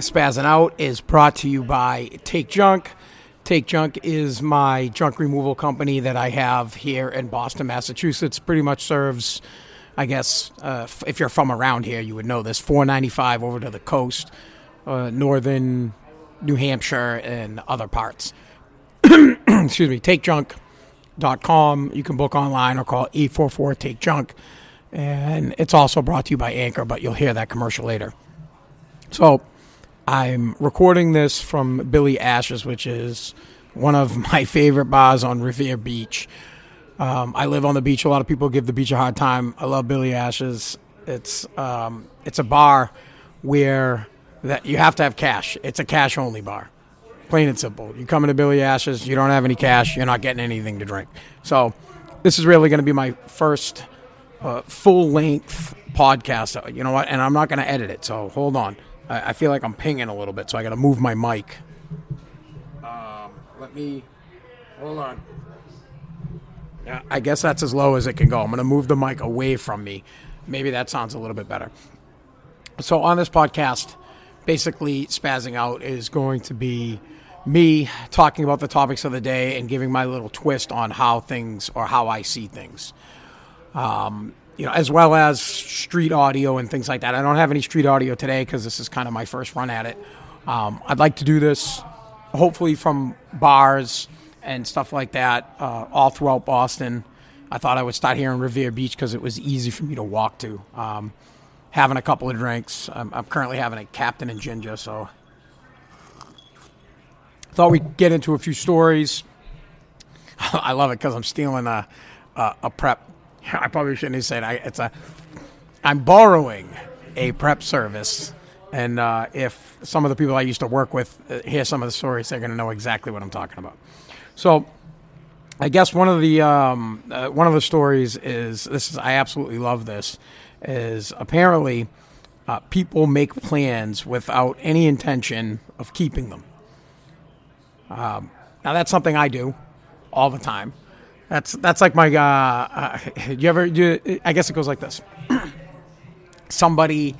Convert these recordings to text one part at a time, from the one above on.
Spazzing Out is brought to you by Take Junk. Take Junk is my junk removal company that I have here in Boston, Massachusetts. Pretty much serves, I guess, uh, if you're from around here, you would know this. 495 over to the coast, uh, northern New Hampshire, and other parts. Excuse me. TakeJunk.com. You can book online or call 844 Take Junk. And it's also brought to you by Anchor, but you'll hear that commercial later. So I'm recording this from Billy Ashes, which is one of my favorite bars on Revere Beach. Um, I live on the beach. A lot of people give the beach a hard time. I love Billy Ashes. It's um, it's a bar where that you have to have cash. It's a cash only bar, plain and simple. You come into Billy Ashes, you don't have any cash, you're not getting anything to drink. So this is really going to be my first uh, full length podcast. You know what? And I'm not going to edit it. So hold on. I, I feel like I'm pinging a little bit, so I got to move my mic. Um, let me hold on. Yeah, I guess that's as low as it can go. I'm going to move the mic away from me. Maybe that sounds a little bit better. So on this podcast, basically spazzing out is going to be me talking about the topics of the day and giving my little twist on how things or how I see things. Um, you know, as well as street audio and things like that. I don't have any street audio today because this is kind of my first run at it. Um, I'd like to do this hopefully from bars and stuff like that uh, all throughout Boston. I thought I would start here in Revere Beach because it was easy for me to walk to. Um, having a couple of drinks. I'm, I'm currently having a Captain and Ginger, so thought we'd get into a few stories. I love it because I'm stealing a, a, a prep. I probably shouldn't have said I, it's a. I'm borrowing a prep service, and uh, if some of the people I used to work with uh, hear some of the stories, they're going to know exactly what I'm talking about. So, I guess one of the um, uh, one of the stories is this is I absolutely love this is apparently uh, people make plans without any intention of keeping them. Um, now that's something I do all the time. That's that's like my. Uh, uh, you ever? You, I guess it goes like this. somebody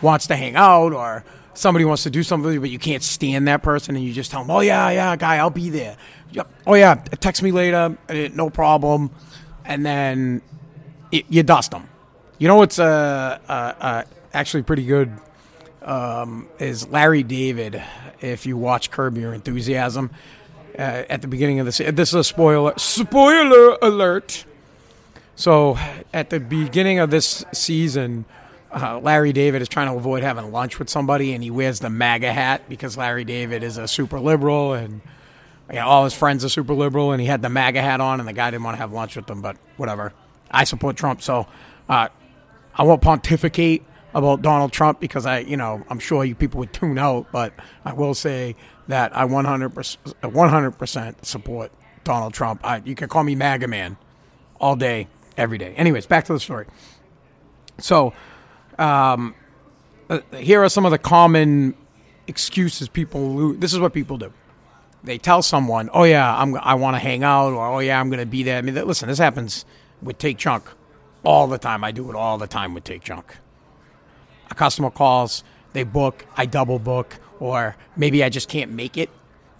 wants to hang out, or somebody wants to do something, but you can't stand that person, and you just tell them, "Oh yeah, yeah, guy, I'll be there." Yep. Oh yeah, text me later, no problem, and then it, you dust them. You know what's uh, uh, uh, actually pretty good um, is Larry David. If you watch Curb Your Enthusiasm, uh, at the beginning of this, this is a spoiler. Spoiler alert. So, at the beginning of this season, uh, Larry David is trying to avoid having lunch with somebody, and he wears the MAGA hat because Larry David is a super liberal, and you know, all his friends are super liberal, and he had the MAGA hat on, and the guy didn't want to have lunch with them, but whatever. I support Trump, so uh, I won't pontificate about Donald Trump because I, you know, I'm sure you people would tune out, but I will say that I 100%, 100% support Donald Trump. I, you can call me MAGA man all day, every day. Anyways, back to the story. So, um, uh, here are some of the common excuses people lose. This is what people do. They tell someone, "Oh yeah, I'm I want to hang out," or "Oh yeah, I'm going to be there." I mean, listen, this happens with Take Junk all the time. I do it all the time with Take Junk. A customer calls, they book, I double book, or maybe I just can't make it.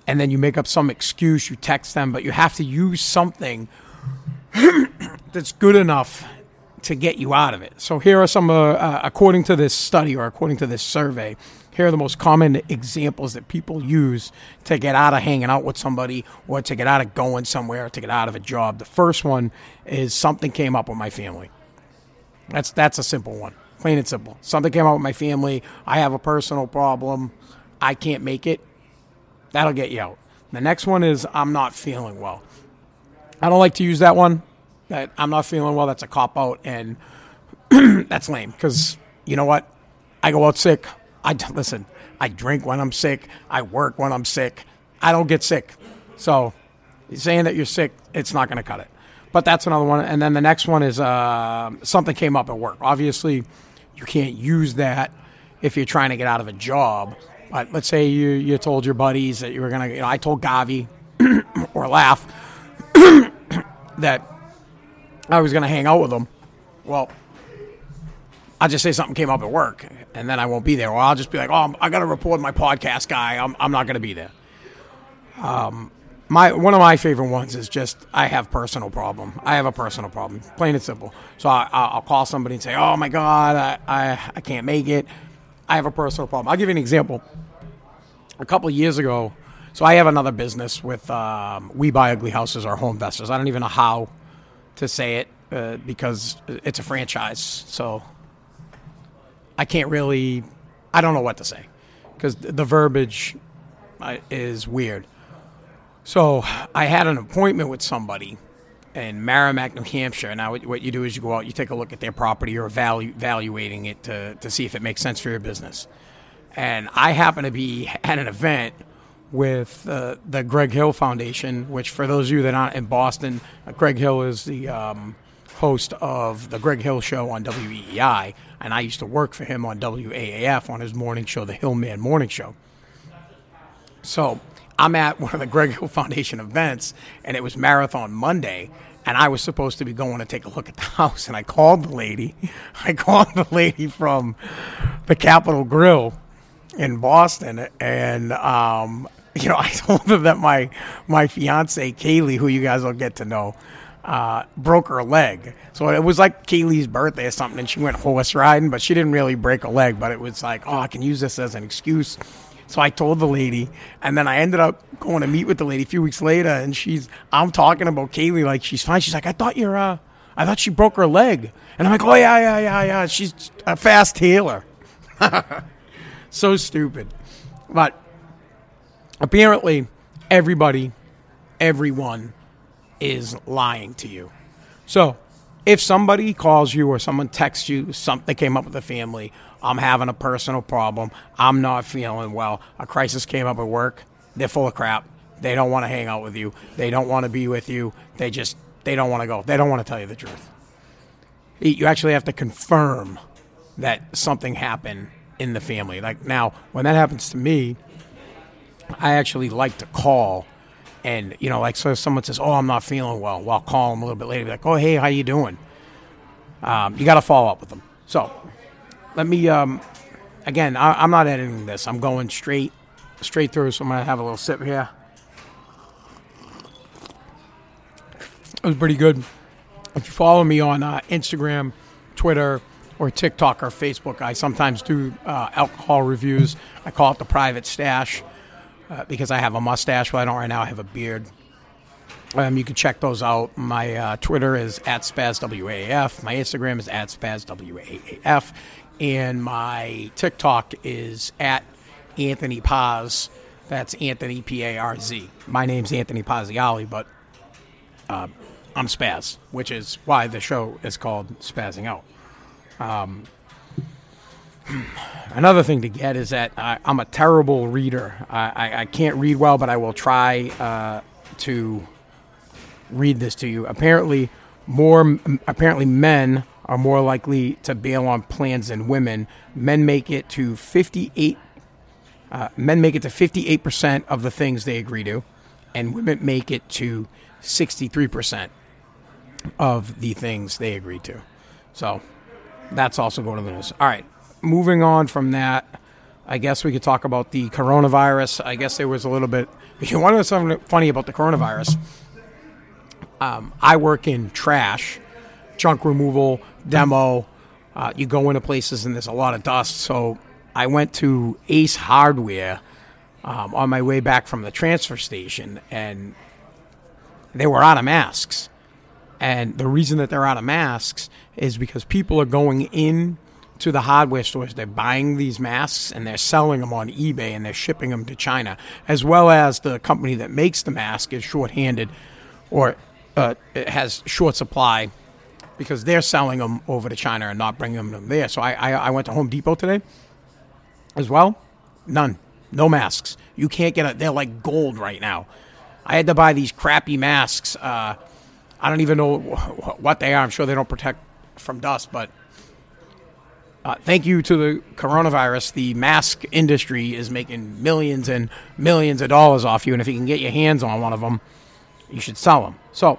And then you make up some excuse, you text them, but you have to use something that's good enough to get you out of it. So here are some, uh, uh, according to this study or according to this survey, here are the most common examples that people use to get out of hanging out with somebody or to get out of going somewhere to get out of a job. The first one is something came up with my family. That's that's a simple one. Plain and simple. Something came up with my family. I have a personal problem. I can't make it. That'll get you out. The next one is I'm not feeling well. I don't like to use that one. That I'm not feeling well. That's a cop out, and that's lame. Because you know what? I go out sick. I listen. I drink when I'm sick. I work when I'm sick. I don't get sick. So saying that you're sick, it's not going to cut it. But that's another one. And then the next one is uh, something came up at work. Obviously, you can't use that if you're trying to get out of a job. But let's say you, you told your buddies that you were going to, you know, I told Gavi or Laugh that I was going to hang out with them. Well, I'll just say something came up at work, and then I won't be there. Or I'll just be like, "Oh, I got to report my podcast guy. I'm, I'm not going to be there." Um, my one of my favorite ones is just I have personal problem. I have a personal problem, plain and simple. So I, I'll call somebody and say, "Oh my God, I, I, I can't make it. I have a personal problem." I'll give you an example. A couple years ago, so I have another business with um, We Buy Ugly Houses or Home Investors. I don't even know how to say it uh, because it's a franchise. So I can't really, I don't know what to say because the verbiage uh, is weird. So I had an appointment with somebody in Merrimack, New Hampshire. Now, what you do is you go out, you take a look at their property or value, evaluating it to, to see if it makes sense for your business. And I happen to be at an event with uh, the Greg Hill Foundation, which, for those of you that aren't in Boston, uh, Greg Hill is the um, host of the Greg Hill Show on WEEI, and I used to work for him on WAAF on his morning show, the Hillman Morning Show. So I'm at one of the Greg Hill Foundation events, and it was Marathon Monday, and I was supposed to be going to take a look at the house, and I called the lady. I called the lady from the Capital Grille in Boston, and um, you know, I told her that my my fiance Kaylee, who you guys will get to know, uh, broke her leg. So it was like Kaylee's birthday or something, and she went horse riding, but she didn't really break a leg. But it was like, oh, I can use this as an excuse. So I told the lady, and then I ended up going to meet with the lady a few weeks later, and she's I'm talking about Kaylee like she's fine. She's like, I thought you're uh, I thought she broke her leg, and I'm like, oh yeah, yeah, yeah, yeah. She's a fast healer. so stupid, but apparently everybody, everyone is lying to you. So, if somebody calls you or someone texts you something came up with the family, I'm having a personal problem, I'm not feeling well, a crisis came up at work, they're full of crap. They don't want to hang out with you. They don't want to be with you. They just they don't want to go. They don't want to tell you the truth. You actually have to confirm that something happened in the family. Like now, when that happens to me, I actually like to call and you know, like so, if someone says, "Oh, I'm not feeling well," well, I'll call them a little bit later, be like, "Oh, hey, how you doing?" Um, you got to follow up with them. So, let me. Um, again, I, am not editing this. I'm going straight, straight through. So I'm gonna have a little sip here. It was pretty good. If you follow me on uh, Instagram, Twitter, or TikTok or Facebook, I sometimes do uh, alcohol reviews. I call it the private stash uh, because I have a mustache, but I don't right now. I have a beard. Um, you can check those out. My uh, Twitter is at SpazWAF. My Instagram is at SpazWAF. And my TikTok is at Anthony Parz. That's Anthony P A R Z. My name's Anthony Parziale, but uh, I'm Spaz, which is why the show is called Spazzing Out. Um, another thing to get is that I, am a terrible reader. I, I, I, can't read well, but I will try uh, to read this to you. Apparently, more apparently men are more likely to bail on plans than women. Men make it to 58. Uh, men make it to 58 percent of the things they agree to, and women make it to 63 percent of the things they agree to. So that's also going to the news. All right moving on from that, I guess we could talk about the coronavirus. I guess there was a little bit. You want to know something funny about the coronavirus, um, I work in trash, junk removal, demo. Uh, you go into places and there's a lot of dust. So I went to Ace Hardware um, on my way back from the transfer station, and they were out of masks. And the reason that they're out of masks is because people are going in to the hardware stores. They're buying these masks and they're selling them on eBay and they're shipping them to China, as well as the company that makes the mask is shorthanded or uh, has short supply because they're selling them over to China and not bringing them there. So I, I, I went to Home Depot today as well. None. No masks. You can't get it. They're like gold right now. I had to buy these crappy masks. Uh, I don't even know what they are. I'm sure they don't protect from dust, but uh, thank you to the coronavirus, the mask industry is making millions and millions of dollars off you. And if you can get your hands on one of them, you should sell them. So,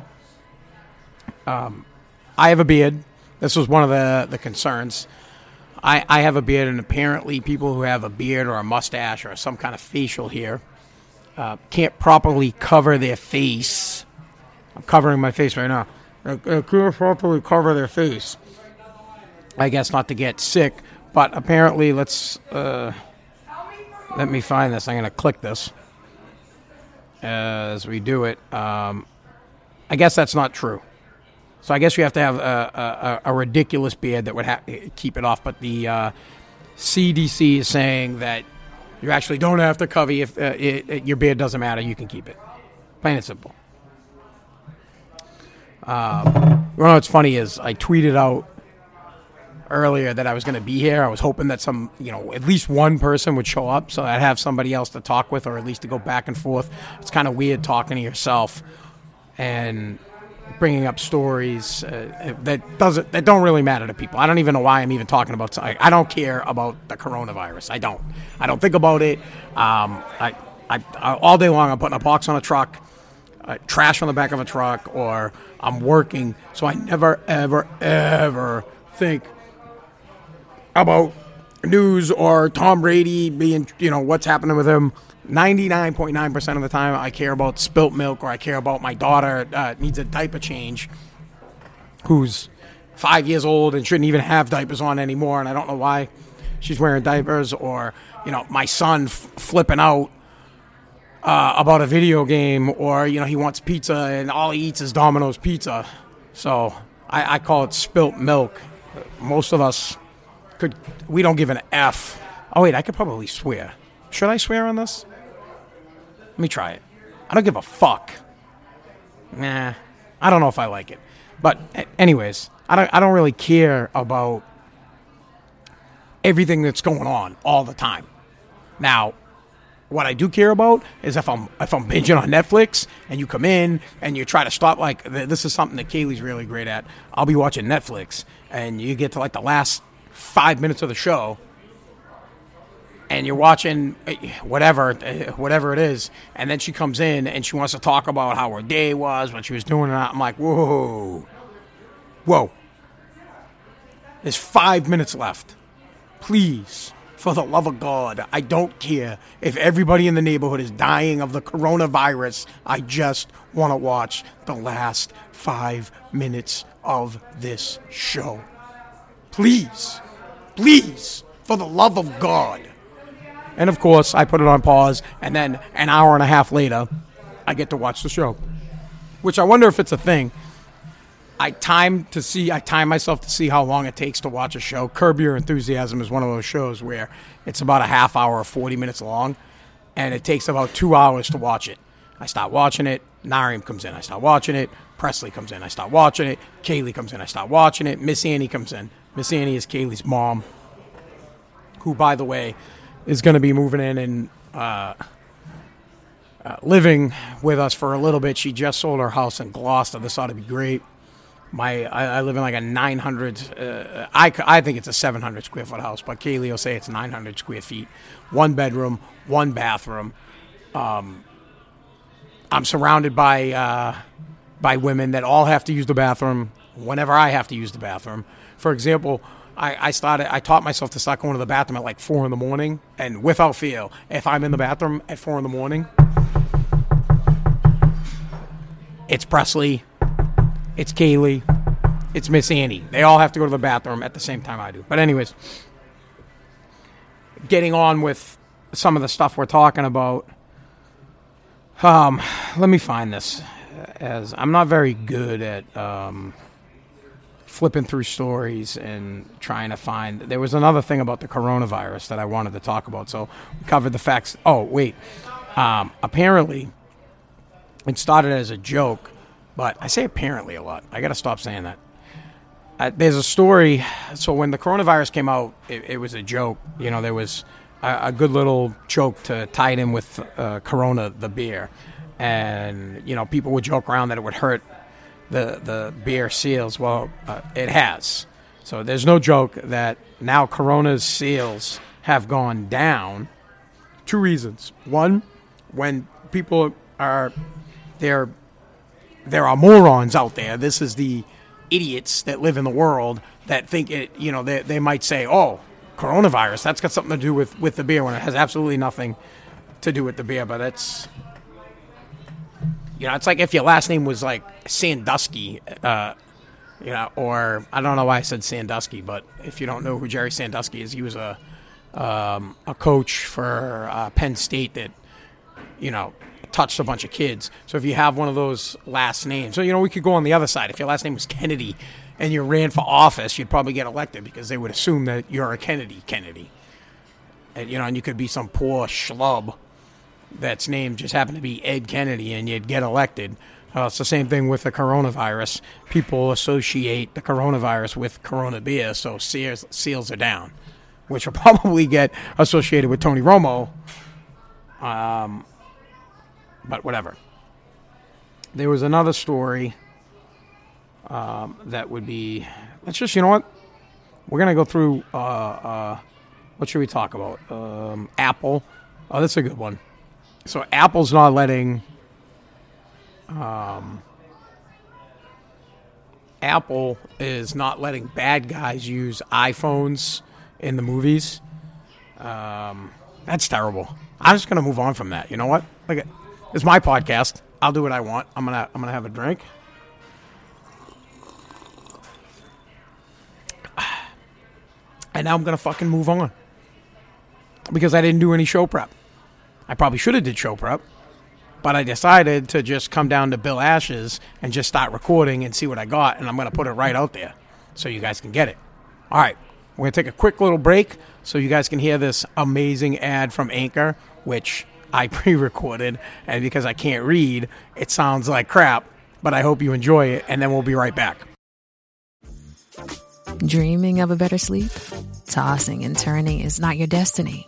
um, I have a beard. This was one of the, the concerns. I, I have a beard, and apparently, people who have a beard or a mustache or some kind of facial hair uh, can't properly cover their face. I'm covering my face right now. They they can't properly cover their face. I guess not to get sick, but apparently, let's uh, let me find this. I'm going to click this as we do it. Um, I guess that's not true. So I guess you have to have a, a, a ridiculous beard that would ha- keep it off. But the uh, CDC is saying that you actually don't have to cover if uh, it, it, your beard doesn't matter. You can keep it. Plain and simple. Um, know what's funny is I tweeted out earlier that I was going to be here. I was hoping that some, you know, at least one person would show up so I'd have somebody else to talk with or at least to go back and forth. It's kind of weird talking to yourself and bringing up stories uh, that doesn't that don't really matter to people. I don't even know why I'm even talking about. I, I don't care about the coronavirus. I don't. I don't think about it. Um, I, I, I all day long I'm putting a box on a truck, uh, trash on the back of a truck, or I'm working. So I never ever ever think about news or Tom Brady being, you know, what's happening with him. 99.9% of the time, I care about spilt milk or I care about my daughter uh, needs a diaper change who's five years old and shouldn't even have diapers on anymore. And I don't know why she's wearing diapers or, you know, my son f- flipping out uh, about a video game or, you know, he wants pizza and all he eats is Domino's pizza. So I, I call it spilt milk. Most of us could we don't give an F. Oh wait, I could probably swear. Should I swear on this? Let me try it. I don't give a fuck. Nah, I don't know if I like it. But anyways, I don't I don't really care about everything that's going on all the time. Now, what I do care about is if I'm if I'm binging on Netflix and you come in and you try to stop like this is something that Kaylee's really great at. I'll be watching Netflix and you get to like the last five minutes of the show and you're watching eh, whatever eh, whatever it is and then she comes in and she wants to talk about how her day was what she was doing and i'm like whoa whoa. There's five minutes left. Please for the love of god i don't care if everybody in the neighborhood is dying of the coronavirus. I just want to watch the last five minutes of this show. Please Please, for the love of God. And of course, I put it on pause, and then an hour and a half later, I get to watch the show. Which I wonder if it's a thing. I time to see, I time myself to see how long it takes to watch a show. Curb Your Enthusiasm is one of those shows where it's about a half hour or 40 minutes long, and it takes about two hours to watch it. I start watching it. Nariam comes in. I start watching it. Presley comes in. I start watching it. Kaylee comes in. I start watching it. Miss Annie comes in. Miss Annie is Kaylee's mom, who, by the way, is going to be moving in and uh, uh, living with us for a little bit. She just sold her house in Gloucester. This ought to be great. My, I, I live in like a 900. Uh, I, I think it's a 700 square foot house, but Kaylee will say it's 900 square feet. One bedroom, one bathroom. Um, I'm surrounded by uh, by women that all have to use the bathroom whenever I have to use the bathroom. For example, I, I started I taught myself to start going to the bathroom at like four in the morning, and without fail, if I'm in the bathroom at four in the morning, it's Presley, it's Kaylee, it's Miss Annie. They all have to go to the bathroom at the same time I do. But anyways, getting on with some of the stuff we're talking about. Um, let me find this. As I'm not very good at um, flipping through stories and trying to find. There was another thing about the coronavirus that I wanted to talk about. So we covered the facts. Oh, wait. Um, apparently, it started as a joke, but I say apparently a lot. I got to stop saying that. Uh, there's a story. So when the coronavirus came out, it, it was a joke. You know, there was a, a, good little joke to tie it in with uh, Corona, the beer. And, you know, people would joke around that it would hurt the the beer sales. Well, uh, it has. So there's no joke that now Corona's sales have gone down. Two reasons. One, when people are there, there are morons out there. This is the idiots that live in the world that think it. You know, they they might say, "Oh, coronavirus. That's got something to do with with the beer when it has absolutely nothing to do with the beer. But it's you know, it's like if your last name was like Sandusky, uh, you know, or I don't know why I said Sandusky, but if you don't know who Jerry Sandusky is, he was a um, a coach for uh, Penn State that you know touched a bunch of kids. So if you have one of those last names, so you know we could go on the other side. If your last name was Kennedy and you ran for office, you'd probably get elected because they would assume that you're a Kennedy Kennedy, and you know, and you could be some poor schlub that's name just happened to be Ed Kennedy and you'd get elected. Uh, it's the same thing with the coronavirus. People associate the coronavirus with Corona beer, so seals, seals are down, which will probably get associated with Tony Romo. Um, but whatever. There was another story um, that would be. Let's just, you know what? We're gonna go through. Uh, uh, what should we talk about? Um, Apple. Oh, that's a good one so Apple's not letting um, Apple is not letting bad guys use iPhones in the movies. Um, that's terrible. I'm just gonna move on from that. You know what? Like, it's my podcast. I'll do what I want. I'm gonna I'm gonna have a drink. And now I'm gonna fucking move on because I didn't do any show prep. I probably should have did show prep, but I decided to just come down to Bill Ash's and just start recording and see what I got, and I'm going to put it right out there so you guys can get it. All right, we're going to take a quick little break so you guys can hear this amazing ad from Anchor, which I pre-recorded, and because I can't read, it sounds like crap, but I hope you enjoy it, and then we'll be right back. Dreaming of a better sleep? Tossing and turning is not your destiny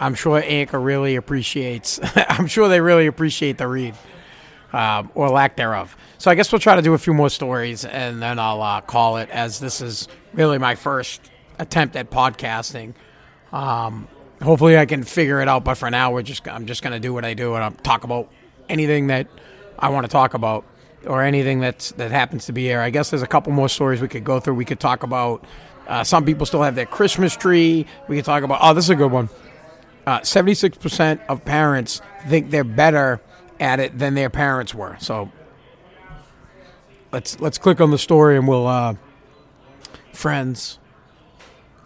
I'm sure Anchor really appreciates. I'm sure they really appreciate the read um, or lack thereof. So I guess we'll try to do a few more stories, and then I'll uh, call it as this is really my first attempt at podcasting. Um, hopefully, I can figure it out. But for now, we're just I'm just going to do what I do, and I'll talk about anything that I want to talk about or anything that's that happens to be here. I guess there's a couple more stories we could go through. We could talk about. Uh, some people still have their Christmas tree. We could talk about. Oh, this is a good one. Uh, 76% of parents think they're better at it than their parents were. So let's let's click on the story and we'll uh, friends,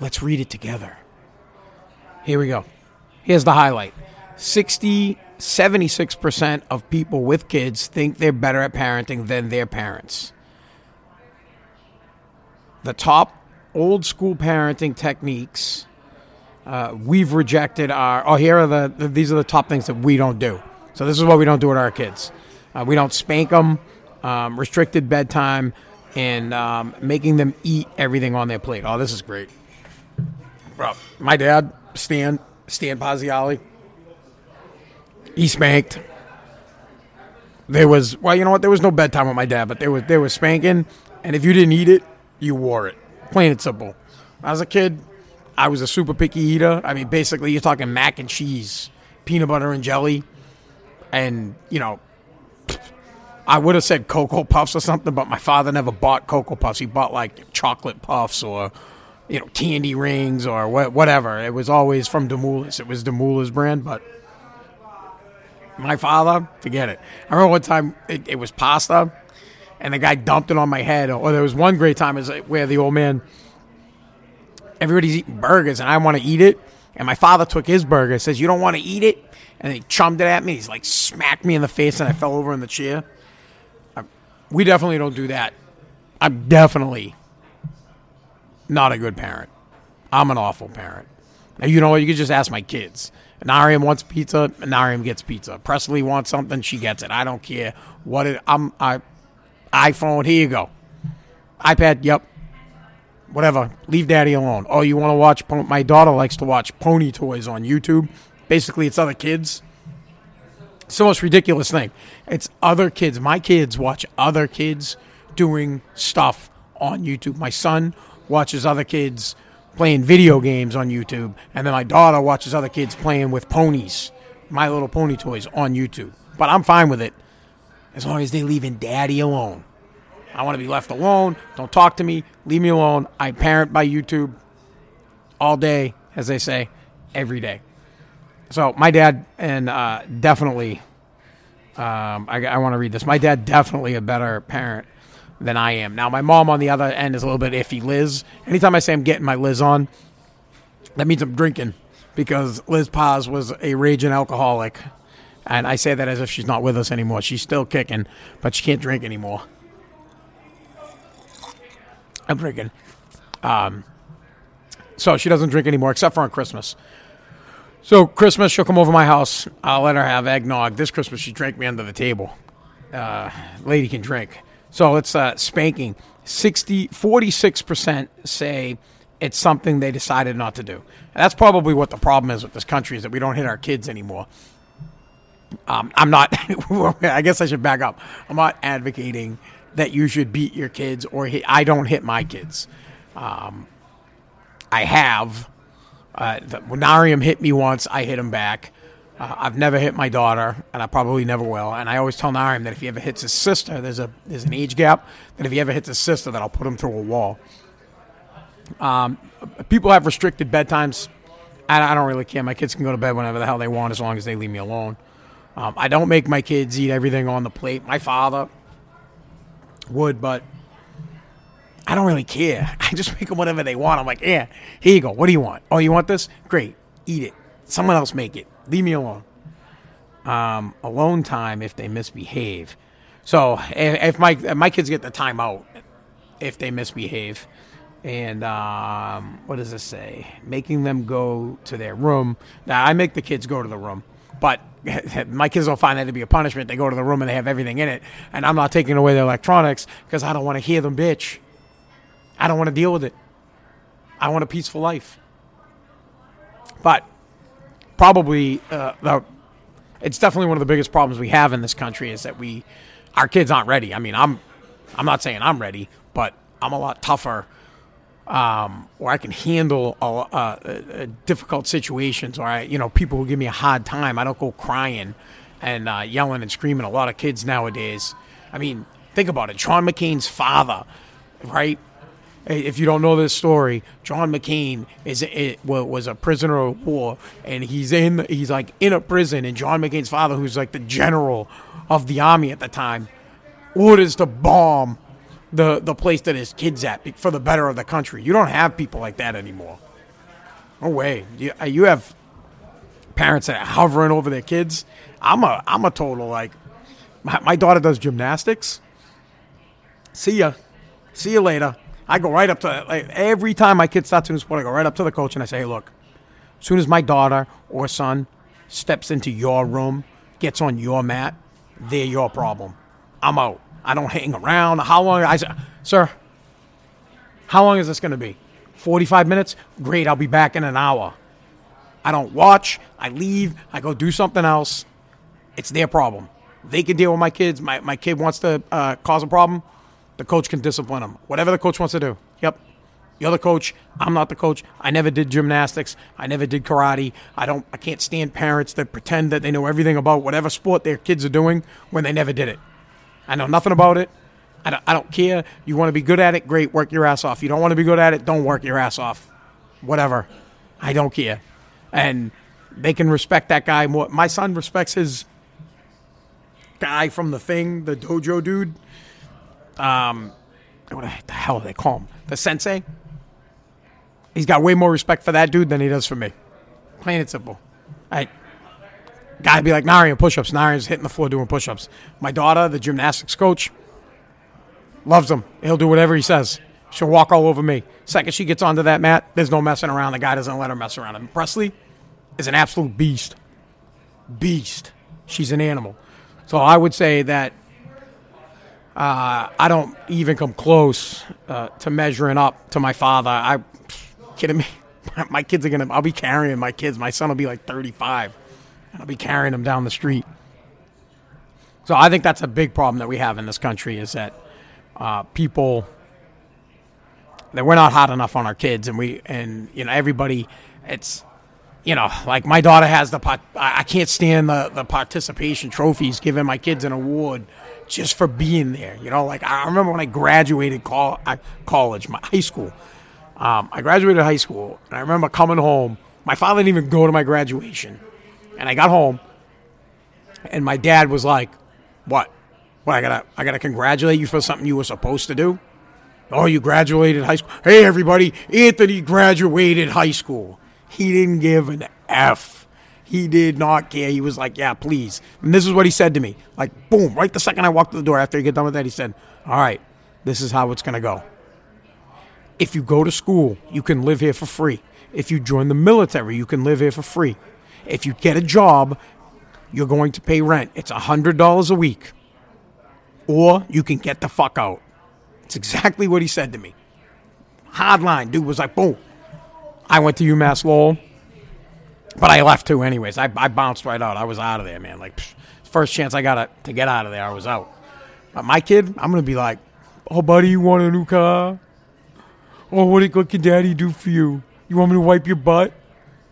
let's read it together. Here we go. Here's the highlight. 60 76% of people with kids think they're better at parenting than their parents. The top old school parenting techniques uh, we've rejected our. Oh, here are the, the, these are the top things that we don't do. So this is what we don't do with our kids. Uh, we don't spank them, um, restricted bedtime, and um, making them eat everything on their plate. Oh, this is great. Bro, my dad, Stan, Stan Parziale, he spanked. There was well, you know what? There was no bedtime with my dad, but there was there was spanking, and if you didn't eat it, you wore it. Plain and simple. As a kid, I was a super picky eater. I mean, basically, you're talking mac and cheese, peanut butter and jelly, and you know, I would have said cocoa puffs or something, but my father never bought cocoa puffs. He bought like chocolate puffs or you know candy rings or whatever. It was always from Demoulas. It was Demoulas brand, but my father, forget it. I remember one time it, it was pasta, and the guy dumped it on my head. Or there was one great time is uh, where the old man everybody's eating burgers and I want to eat it. And my father took his burger, says, You don't want to eat it? And he chummed it at me. He's like, smacked me in the face, and I fell over in the chair. we definitely don't do that. I'm definitely not a good parent. I'm an awful parent. Now, you know what? You could just ask my kids. Nariam wants pizza, Nariam gets pizza. Presley wants something, she gets it. I don't care what it. I'm I, iPhone. Here you go. iPad. Yep whatever. Leave daddy alone. Oh, you want to watch? My daughter likes to watch pony toys on YouTube. basically it's other kids. It's the most ridiculous thing. It's other kids. My kids watch other kids doing stuff on YouTube. My son watches other kids playing video games on YouTube, and then my daughter watches other kids playing with ponies, My Little Pony toys on YouTube. But I'm fine with it as long as they're leaving daddy alone. I want to be left alone. Don't talk to me. Leave me alone. I parent by YouTube all day, as they say, every day. So my dad, and uh, definitely, um, I, I want to read this. My dad definitely a better parent than I am. Now my mom on the other end is a little bit iffy. Liz, anytime I say I'm getting my Liz on, that means I'm drinking because Liz Paz was a raging alcoholic. And I say that as if she's not with us anymore. She's still kicking, but she can't drink anymore. I'm drinking. Um, so she doesn't drink anymore except for on Christmas. So Christmas, she'll come over my house. I'll let her have eggnog. This Christmas, she drank me under the table. Uh, lady can drink. So it's uh, spanking. 60, 46% say it's something they decided not to do. That's probably what the problem is with this country is that we don't hit our kids anymore. Um, I'm not, I guess I should back up. I'm not advocating that you should beat your kids or hit, I don't hit my kids. Um, I have. Uh, the, hit me once, I hit him back. Uh, I've never hit my daughter, and I probably never will. And I always tell Narium that if he ever hits his sister, there's a there's an age gap. That if he ever hits his sister, that I'll put him through a wall. Um, people have restricted bedtimes. I, I don't really care. My kids can go to bed whenever the hell they want, as long as they leave me alone. Um, I don't make my kids eat everything on the plate. My father would, but I don't really care. I just make them whatever they want. I'm like, yeah, here you go. What do you want? Oh, you want this? Great. Eat it. Someone else make it. Leave me alone. Um, alone time if they misbehave. So if, my if my kids get the timeout if they misbehave, and um, what does this say? Making them go to their room. Now I make the kids go to the room, but my kids don't find that to be a punishment. They go to the room and they have everything in it, and I'm not taking away their electronics because I don't want to hear them bitch. I don't want to deal with it. I want a peaceful life. But probably uh, the, it's definitely one of the biggest problems we have in this country is that we our kids aren't ready. I mean, I'm I'm not saying I'm ready, but I'm a lot tougher um, or I can handle uh, difficult situations, or I, you know, people who give me a hard time. I don't go crying and uh, yelling and screaming. A lot of kids nowadays. I mean, think about it. John McCain's father, right? If you don't know this story, John McCain is it was a prisoner of war, and he's in he's like in a prison, and John McCain's father, who's like the general of the army at the time, orders to bomb the the place that his kids at for the better of the country. You don't have people like that anymore. No way. You, uh, you have parents that are hovering over their kids. I'm a I'm a total like my, my daughter does gymnastics. See ya. See you later. I go right up to like, every time my kid starts doing sport. I go right up to the coach and I say, "Hey, look. As soon as my daughter or son steps into your room, gets on your mat, they're your problem. I'm out. I don't hang around. How long? I said, sir, how long is this going to be? 45 minutes? Great, I'll be back in an hour. I don't watch. I leave. I go do something else. It's their problem. They can deal with my kids. My, my kid wants to uh, cause a problem. The coach can discipline them. Whatever the coach wants to do. Yep. You're the coach. I'm not the coach. I never did gymnastics. I never did karate. I don't. I can't stand parents that pretend that they know everything about whatever sport their kids are doing when they never did it. I know nothing about it. I don't, I don't care. You want to be good at it? Great. Work your ass off. You don't want to be good at it? Don't work your ass off. Whatever. I don't care. And they can respect that guy more. My son respects his guy from the thing, the dojo dude. Um, what the hell do they call him? The sensei. He's got way more respect for that dude than he does for me. Plain and simple. I Guy be like, Narian, push ups. Narian's hitting the floor doing push ups. My daughter, the gymnastics coach, loves him. He'll do whatever he says. She'll walk all over me. Second she gets onto that mat, there's no messing around. The guy doesn't let her mess around. And Presley is an absolute beast. Beast. She's an animal. So I would say that uh, I don't even come close uh, to measuring up to my father. I kidding me? my kids are gonna. I'll be carrying my kids. My son will be like 35, and I'll be carrying them down the street. So I think that's a big problem that we have in this country is that uh, people that we're not hot enough on our kids, and we and you know everybody. It's you know like my daughter has the part. I can't stand the the participation trophies giving my kids an award just for being there. You know, like I remember when I graduated col- college, my high school. Um, I graduated high school, and I remember coming home. My father didn't even go to my graduation, and I got home, and my dad was like, "What? What? I gotta, I gotta congratulate you for something you were supposed to do." Oh, you graduated high school. Hey, everybody, Anthony graduated high school. He didn't give an F. He did not care. He was like, yeah, please. And this is what he said to me. Like, boom, right the second I walked through the door after he get done with that, he said, all right, this is how it's to go. If you go to school, you can live here for free. If you join the military, you can live here for free. If you get a job, you're going to pay rent. It's $100 a week. Or you can get the fuck out. It's exactly what he said to me. Hard line. Dude was like, boom. I went to UMass Lowell, but I left too, anyways. I, I bounced right out. I was out of there, man. Like, psh, first chance I got to, get out of there, I was out. But my kid, I'm going to be like, oh, buddy, you want a new car? Oh, what, what can daddy do for you? You want me to wipe your butt?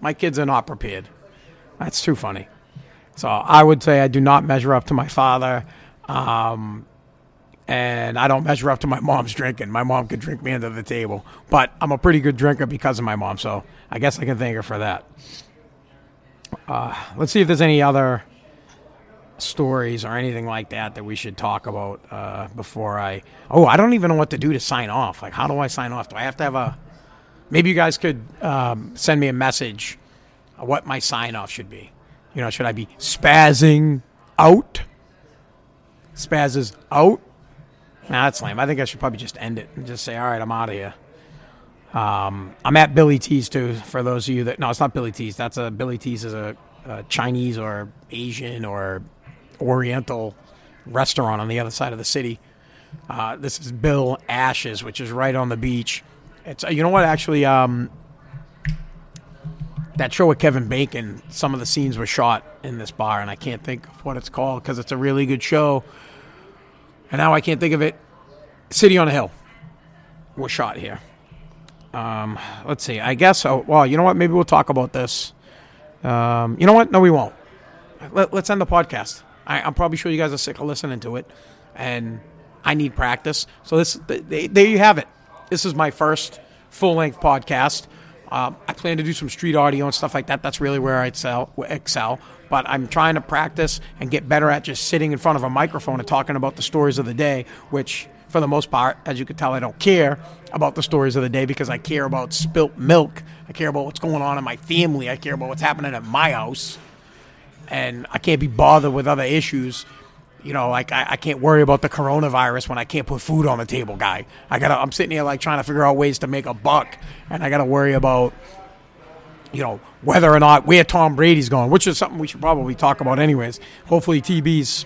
My kids are not prepared. That's too funny. So I would say I do not measure up to my father. Um, and I don't measure up to my mom's drinking. My mom could drink me under the table, but I'm a pretty good drinker because of my mom, so I guess I can thank her for that. Uh, let's see if there's any other stories or anything like that that we should talk about uh, before I. Oh, I don't even know what to do to sign off. Like, how do I sign off? Do I have to have a? Maybe you guys could um, send me a message what my sign off should be. You know, should I be spazzing out? Spazzes out? Nah, that's lame. I think I should probably just end it and just say, all right, I'm out of here. Um, I'm at Billy T's too. For those of you that no, it's not Billy T's. That's a Billy T's is a, a Chinese or Asian or Oriental restaurant on the other side of the city. Uh, this is Bill Ash's, which is right on the beach. It's you know what actually um, that show with Kevin Bacon. Some of the scenes were shot in this bar, and I can't think of what it's called because it's a really good show. And now I can't think of it. City on a Hill was shot here. Um, let's see. I guess. Oh, well, you know what? Maybe we'll talk about this. Um, you know what? No, we won't. Let, us end the podcast. I, I'm probably sure you guys are sick of listening to it, and I need practice. So this, they, there you have it. This is my first full length podcast. Um, I plan to do some street audio and stuff like that. That's really where I excel. excel. But I'm trying to practice and get better at just sitting in front of a microphone and talking about the stories of the day, which, for the most part, as you can tell, I don't care about the stories of the day because I care about spilt milk. I care about what's going on in my family. I care about what's happening at my house. And I can't be bothered with other issues you know, like I, I, can't worry about the coronavirus when I can't put food on the table, guy. I gotta. I'm sitting here like trying to figure out ways to make a buck, and I gotta worry about, you know, whether or not where Tom Brady's going, which is something we should probably talk about anyways. Hopefully, TB's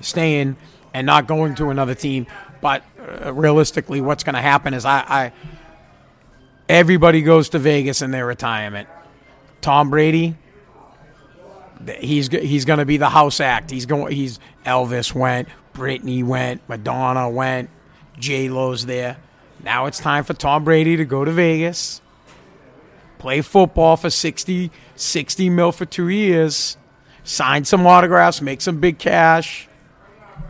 staying and not going to another team. But uh, realistically, what's going to happen is I, I everybody goes to Vegas in their retirement. Tom Brady, he's he's going to be the house act. He's going. He's Elvis went, Britney went, Madonna went, J Lo's there. Now it's time for Tom Brady to go to Vegas, play football for 60, 60 mil for two years, sign some autographs, make some big cash.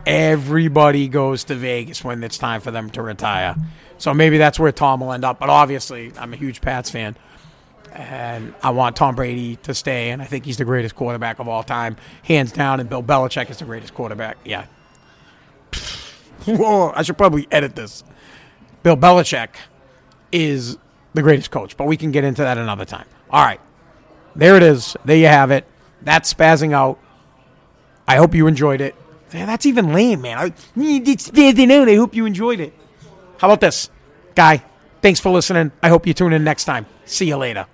Everybody goes to Vegas when it's time for them to retire. So maybe that's where Tom will end up. But obviously, I'm a huge Pats fan and I want Tom Brady to stay, and I think he's the greatest quarterback of all time, hands down. And Bill Belichick is the greatest quarterback. Yeah. Whoa, I should probably edit this. Bill Belichick is the greatest coach, but we can get into that another time. All right, there it is. There you have it. That's spazzing out. I hope you enjoyed it. Man, that's even lame, man. I, it's spazzing out. I hope you enjoyed it. How about this, guy? Thanks for listening. I hope you tune in next time. See you later.